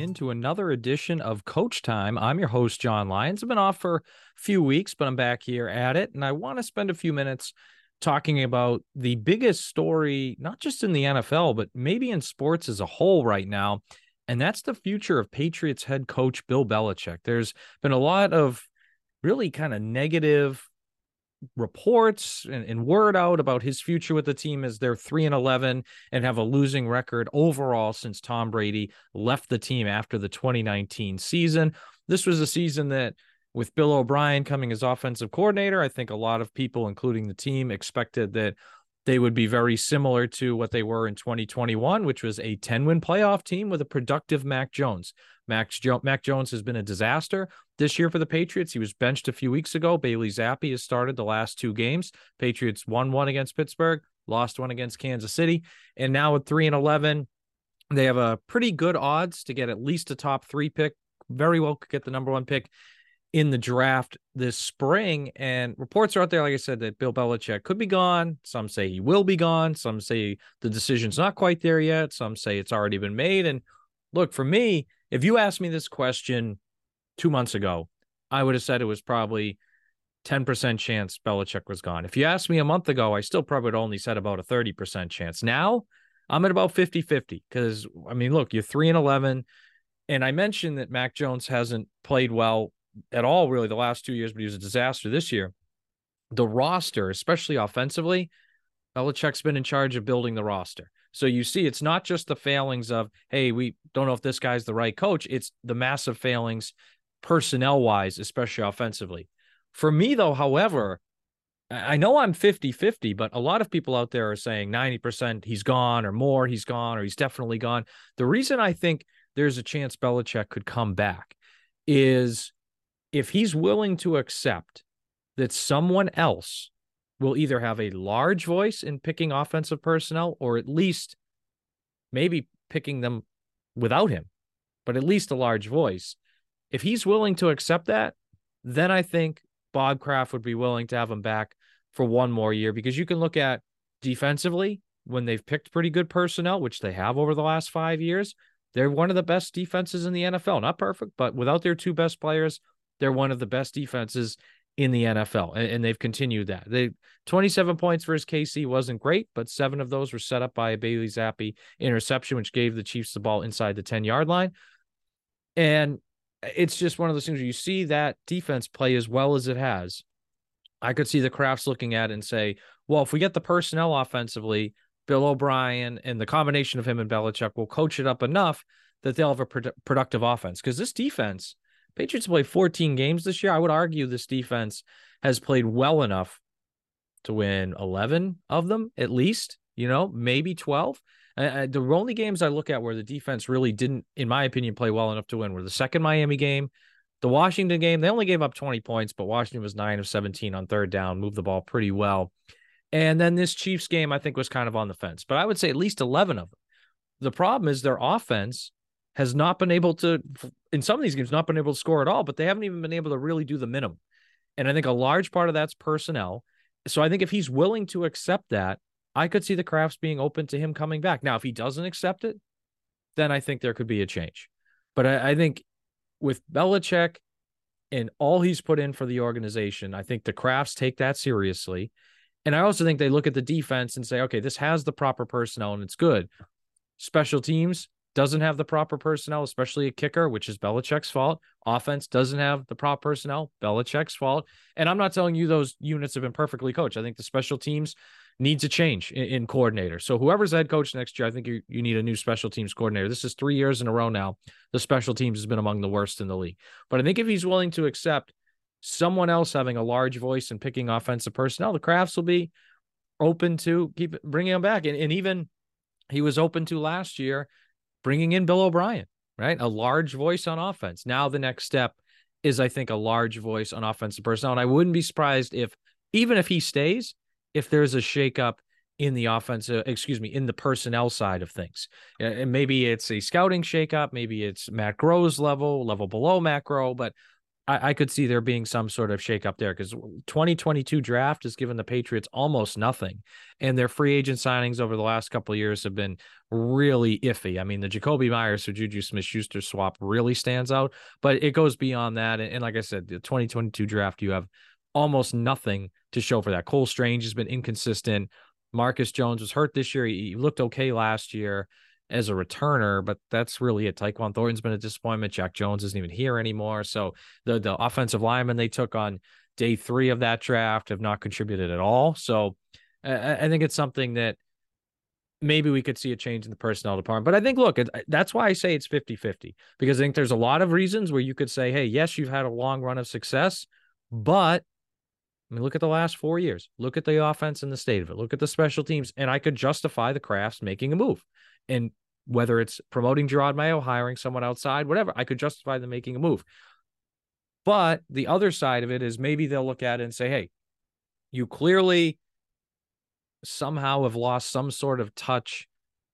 into another edition of Coach Time. I'm your host, Jon Lyons. I've been off for a few weeks, but I'm back here at it. And I want to spend a few minutes talking about the biggest story, not just in the NFL, but maybe in sports as a whole right now. And that's the future of Patriots head coach Bill Belichick. There's been a lot of really kind of negative reports and, and, word out about his future with the team as they're 3 and 11 and have a losing record overall since Tom Brady left the team after the 2019 season. This was a season that with Bill O'Brien coming as offensive coordinator, I think a lot of people including the team expected that they would be very similar to what they were in 2021, which was a 10 win playoff team with a productive Mac Jones. Max jo- Mac Jones has been a disaster this year for the Patriots. He was benched a few weeks ago. Bailey Zappe has started the last two games. Patriots won one against Pittsburgh, lost one against Kansas City, and now with three and eleven, they have a pretty good odds to get at least a top three pick. Very well could get the number one pick in the draft this spring. And reports are out there, like I said, that Bill Belichick could be gone. Some say he will be gone. Some say the decision's not quite there yet. Some say it's already been made. And look, for me, if you asked me this question two months ago, I would have said it was probably 10% chance Belichick was gone. If you asked me a month ago, I still probably would only said about a 30% chance. Now I'm at about 50 50 because, I mean, look, you're 3 and 11. And I mentioned that Mac Jones hasn't played well at all, really, the last two years, but he was a disaster this year. The roster, especially offensively, Belichick's been in charge of building the roster. So you see, it's not just the failings of, hey, we don't know if this guy's the right coach. It's the massive failings personnel wise, especially offensively. For me, though, however, I know I'm 50 50, but a lot of people out there are saying 90% he's gone or more, he's gone or he's definitely gone. The reason I think there's a chance Belichick could come back is if he's willing to accept that someone else will either have a large voice in picking offensive personnel or at least maybe picking them without him, but at least a large voice. If he's willing to accept that, then I think Bob Kraft would be willing to have him back for one more year because you can look at defensively when they've picked pretty good personnel, which they have over the last five years. They're one of the best defenses in the NFL. Not perfect, but without their two best players, they're one of the best defenses in the NFL, and, and, they've continued that. They 27 points versus KC wasn't great, but seven of those were set up by a Bailey Zappe interception, which gave the Chiefs the ball inside the 10 yard line. And it's just one of those things where you see that defense play as well as it has. I could see the Krafts looking at and say, well, if we get the personnel offensively, Bill O'Brien and the combination of him and Belichick will coach it up enough that they'll have a pro- productive offense. Because this defense, Patriots play 14 games this year. I would argue this defense has played well enough to win 11 of them at least, you know, maybe 12. Uh, the only games I look at where the defense really didn't, in my opinion, play well enough to win were the second Miami game, the Washington game. They only gave up 20 points, but Washington was 9 of 17 on third down, moved the ball pretty well. And then this Chiefs game, I think, was kind of on the fence, but I would say at least 11 of them. The problem is their offense has not been able to, in some of these games, not been able to score at all, but they haven't even been able to really do the minimum. And I think a large part of that's personnel. So I think if he's willing to accept that, I could see the Krafts being open to him coming back. Now, if he doesn't accept it, then I think there could be a change. But I, I think with Belichick and all he's put in for the organization, I think the Krafts take that seriously. And I also think they look at the defense and say, okay, this has the proper personnel and it's good. Special teams, doesn't have the proper personnel, especially a kicker, which is Belichick's fault. Offense doesn't have the proper personnel, Belichick's fault. And I'm not telling you those units have been perfectly coached. I think the special teams needs a change in, in coordinator. So whoever's head coach next year, I think you, you need a new special teams coordinator. This is three years in a row now. The special teams has been among the worst in the league. But I think if he's willing to accept someone else having a large voice and picking offensive personnel, the Krafts will be open to keep bringing him back. And, and even he was open to last year bringing in Bill O'Brien, right? A large voice on offense. Now the next step is, I think, a large voice on offensive personnel. And I wouldn't be surprised if, even if he stays, if there's a shakeup in the offensive, uh, excuse me, in the personnel side of things. And maybe it's a scouting shakeup, maybe it's Matt Groh's level, level below Matt Groh, but I, I could see there being some sort of shake up there because 2022 draft has given the Patriots almost nothing. And their free agent signings over the last couple years have been really iffy. I mean, the Jakobi Meyers or Juju Smith Schuster swap really stands out, but it goes beyond that. And, and like I said, the 2022 draft, you have almost nothing to show for that. Cole Strange has been inconsistent. Marcus Jones was hurt this year. He looked okay last year as a returner, but that's really it. Tyquan Thornton's been a disappointment. Jack Jones isn't even here anymore. So the the offensive linemen they took on day three of that draft have not contributed at all. So I, I think it's something that maybe we could see a change in the personnel department. But I think, look, it, that's why I say it's 50 50, because I think there's a lot of reasons where you could say, hey, yes, you've had a long run of success, but I mean, look at the last four years. Look at the offense and the state of it. Look at the special teams. And I could justify the Krafts making a move. And whether it's promoting Jerod Mayo, hiring someone outside, whatever, I could justify them making a move. But the other side of it is maybe they'll look at it and say, hey, you clearly somehow have lost some sort of touch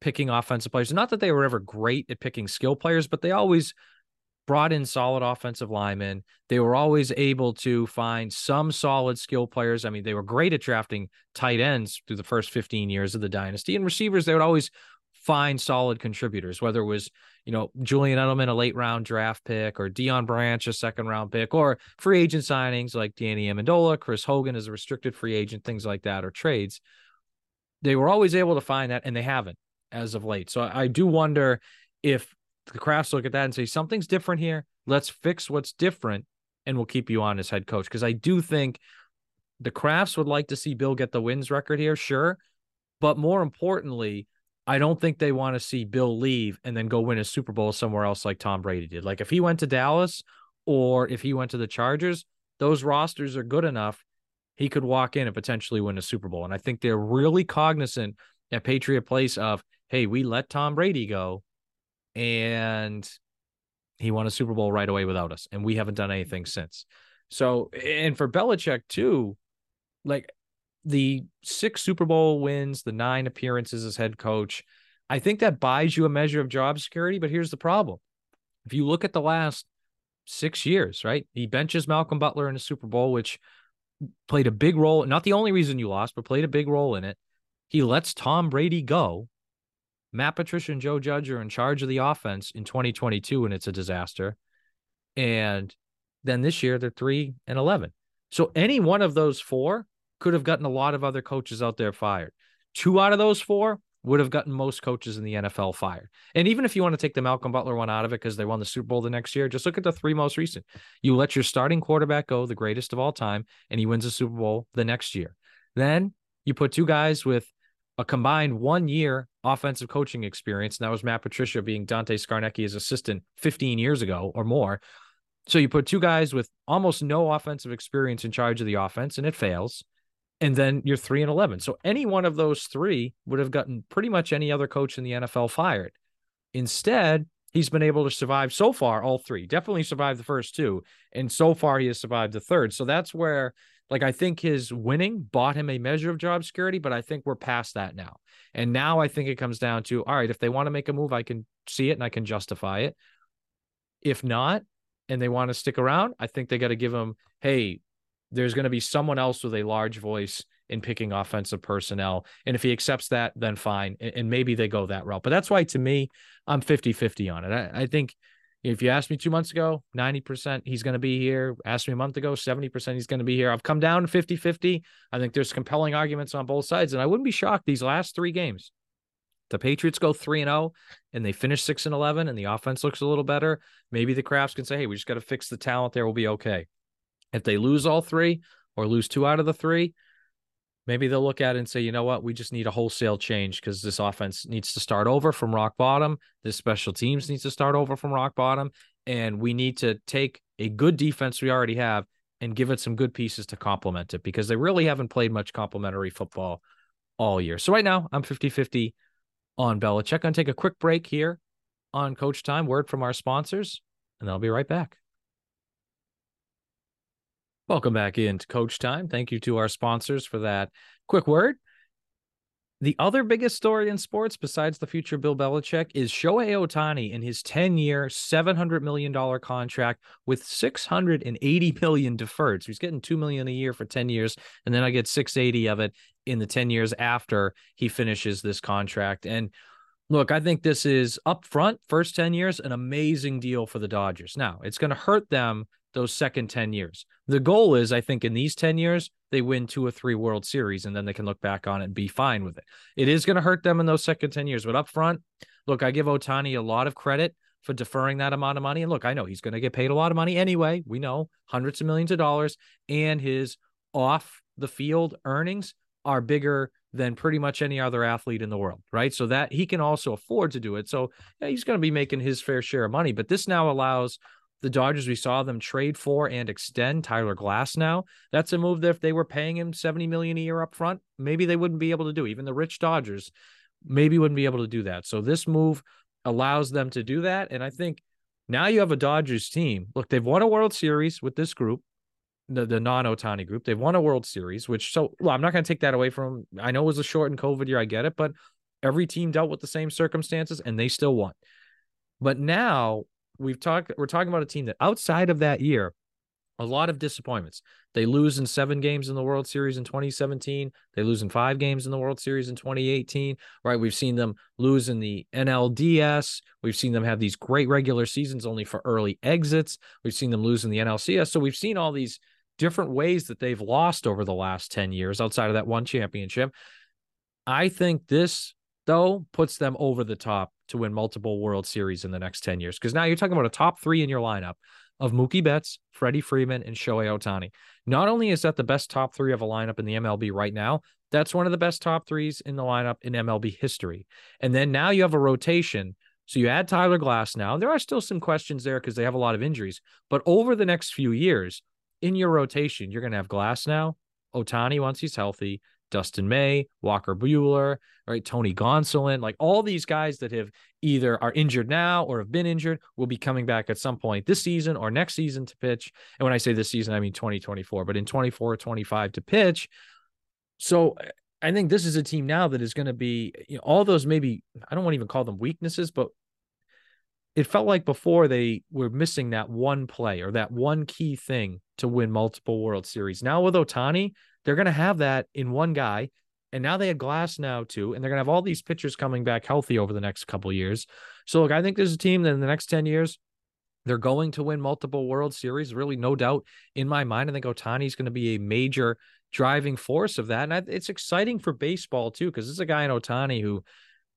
picking offensive players. Not that they were ever great at picking skill players, but they always brought in solid offensive linemen. They were always able to find some solid skill players. I mean, they were great at drafting tight ends through the first 15 years of the dynasty and receivers. They would always find solid contributors, whether it was, you know, Julian Edelman, a late round draft pick, or Deion Branch, a second round pick, or free agent signings like Danny Amendola, Chris Hogan is a restricted free agent, things like that, or trades. They were always able to find that, and they haven't as of late. So I do wonder if the Krafts look at that and say something's different here. Let's fix what's different, and we'll keep you on as head coach. Because I do think the Krafts would like to see Bill get the wins record here, sure, but more importantly, I don't think they want to see Bill leave and then go win a Super Bowl somewhere else like Tom Brady did. Like if he went to Dallas or if he went to the Chargers, those rosters are good enough. He could walk in and potentially win a Super Bowl. And I think they're really cognizant at Patriot Place of, hey, we let Tom Brady go and he won a Super Bowl right away without us. And we haven't done anything since. So, and for Belichick too, like the six Super Bowl wins, the nine appearances as head coach, I think that buys you a measure of job security. But here's the problem if you look at the last six years, right? He benches Malcolm Butler in the Super Bowl, which played a big role, not the only reason you lost, but played a big role in it. He lets Tom Brady go. Matt Patricia and Joe Judge are in charge of the offense in 2022, and it's a disaster. And then this year, they're three and 11. So any one of those four could have gotten a lot of other coaches out there fired. Two out of those four would have gotten most coaches in the NFL fired. And even if you want to take the Malcolm Butler one out of it because they won the Super Bowl the next year, just look at the three most recent. You let your starting quarterback go, the greatest of all time, and he wins a Super Bowl the next year. Then you put two guys with a combined one year offensive coaching experience. And that was Matt Patricia being Dante Scarnecchia's assistant 15 years ago or more. So you put two guys with almost no offensive experience in charge of the offense, and it fails and then you're three and 11. So any one of those three would have gotten pretty much any other coach in the NFL fired. Instead, he's been able to survive so far all three, definitely survived the first two. And so far, he has survived the third. So that's where, like, I think his winning bought him a measure of job security, but I think we're past that now. And now I think it comes down to all right, if they want to make a move, I can see it and I can justify it. If not, and they want to stick around, I think they got to give him, hey, there's going to be someone else with a large voice in picking offensive personnel. And if he accepts that, then fine. And maybe they go that route. But that's why, to me, I'm 50 50 on it. I, I, think if you asked me two months ago, 90% he's going to be here. Asked me a month ago, 70% he's going to be here. I've come down to 50 50. I think there's compelling arguments on both sides. And I wouldn't be shocked these last three games. The Patriots go 3 and 0 and they finish 6 and 11 and the offense looks a little better. Maybe the Krafts can say, "Hey, we just got to fix the talent there. We'll be okay." If they lose all three or lose two out of the three, maybe they'll look at it and say, you know what, we just need a wholesale change because this offense needs to start over from rock bottom. This special teams needs to start over from rock bottom. And we need to take a good defense we already have and give it some good pieces to complement it because they really haven't played much complementary football all year. So right now I'm 50 50 on Belichick. I'm going to take a quick break here on Coach Time. Word from our sponsors, and I'll be right back. Welcome back into Coach Time. Thank you to our sponsors for that quick word. The other biggest story in sports, besides the future Bill Belichick, is Shohei Ohtani in his 10 year, $700 million contract with 680 million deferred. So he's getting 2 million a year for 10 years. And then I get 680 of it in the 10 years after he finishes this contract. And look, I think this is upfront, first 10 years, an amazing deal for the Dodgers. Now, it's going to hurt them those second 10 years. The goal is, I think, in these 10 years, they win two or three World Series and then they can look back on it and be fine with it. It is going to hurt them in those second 10 years, but up front, look, I give Ohtani a lot of credit for deferring that amount of money. And look, I know he's going to get paid a lot of money anyway. We know hundreds of millions of dollars, and his off the field earnings are bigger than pretty much any other athlete in the world, right? So that he can also afford to do it. So yeah, he's going to be making his fair share of money. But this now allows the Dodgers, we saw them trade for and extend Tyler Glasnow. That's a move that if they were paying him 70 million a year up front, maybe they wouldn't be able to do. Even the rich Dodgers maybe wouldn't be able to do that. So this move allows them to do that. And I think now you have a Dodgers team. Look, they've won a World Series with this group, the, the non Ohtani group. They've won a World Series, which so well, I'm not going to take that away from them. I know it was a short and COVID year. I get it, but every team dealt with the same circumstances and they still won. But now we've talked we're talking about a team that outside of that year a lot of disappointments. They lose in seven games in the World Series in 2017. They lose in five games in the World Series in 2018. Right. We've seen them lose in the NLDS. We've seen them have these great regular seasons only for early exits. We've seen them lose in the NLCS. So we've seen all these different ways that they've lost over the last 10 years outside of that one championship. I think this, though, puts them over the top to win multiple World Series in the next 10 years. Because now you're talking about a top three in your lineup of Mookie Betts, Freddie Freeman, and Shohei Ohtani. Not only is that the best top three of a lineup in the MLB right now, that's one of the best top threes in the lineup in MLB history. And then now you have a rotation. So you add Tyler Glasnow. There are still some questions there because they have a lot of injuries. But over the next few years, in your rotation, you're going to have Glasnow, Ohtani once he's healthy, Dustin May, Walker Buehler, right? Tony Gonsolin, like all these guys that have either are injured now or have been injured will be coming back at some point this season or next season to pitch. And when I say this season, I mean 2024, but in 24 25 to pitch. So I think this is a team now that is going to be you know, all those maybe, I don't want to even call them weaknesses, but it felt like before they were missing that one play or that one key thing to win multiple World Series. Now with Ohtani, they're going to have that in one guy. And now they have Glasnow too, and they're going to have all these pitchers coming back healthy over the next couple years. So look, I think there's a team that in the next 10 years, they're going to win multiple World Series. Really, no doubt in my mind. I think Ohtani is going to be a major driving force of that. And I, it's exciting for baseball too, because this is a guy in Ohtani who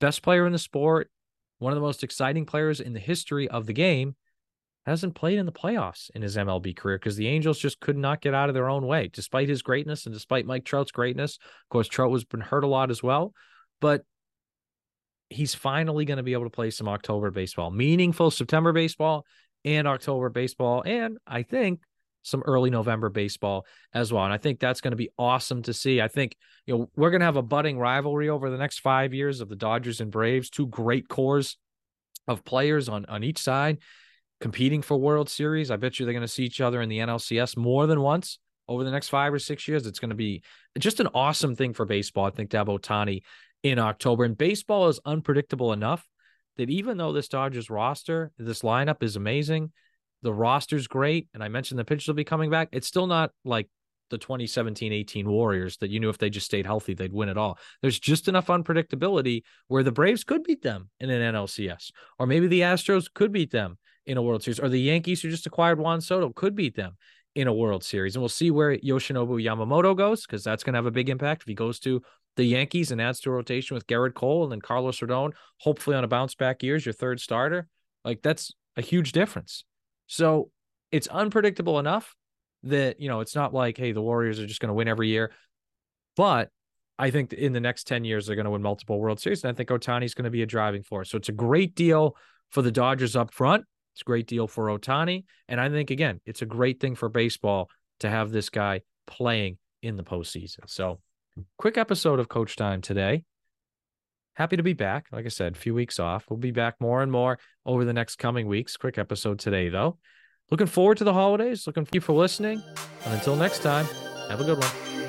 best player in the sport, one of the most exciting players in the history of the game hasn't played in the playoffs in his MLB career because the Angels just could not get out of their own way, despite his greatness and despite Mike Trout's greatness. Of course, Trout has been hurt a lot as well, but he's finally going to be able to play some October baseball, meaningful September baseball and October baseball, and I think some early November baseball as well. And I think that's going to be awesome to see. I think, you know, we're going to have a budding rivalry over the next five years of the Dodgers and Braves, two great cores of players on, on each side competing for World Series. I bet you they're going to see each other in the NLCS more than once over the next five or six years. It's going to be just an awesome thing for baseball, I think, to have Ohtani in October. And baseball is unpredictable enough that even though this Dodgers roster, this lineup is amazing, the roster's great, and I mentioned the pitchers will be coming back, it's still not like the 2017 18 Warriors that you knew if they just stayed healthy, they'd win it all. There's just enough unpredictability where the Braves could beat them in an NLCS, or maybe the Astros could beat them in a World Series, or the Yankees who just acquired Juan Soto could beat them in a World Series. And we'll see where Yoshinobu Yamamoto goes because that's going to have a big impact if he goes to the Yankees and adds to a rotation with Gerrit Cole and then Carlos Rodon, hopefully on a bounce back year as your third starter. Like that's a huge difference. So it's unpredictable enough that, you know, it's not like, hey, the Warriors are just going to win every year. But I think in the next 10 years, they're going to win multiple World Series. And I think Ohtani is going to be a driving force. So it's a great deal for the Dodgers up front. It's a great deal for Ohtani. And I think, again, it's a great thing for baseball to have this guy playing in the postseason. So, quick episode of Coach Time today. Happy to be back. Like I said, a few weeks off. We'll be back more and more over the next coming weeks. Quick episode today, though. Looking forward to the holidays. Looking for you for listening. And until next time, have a good one.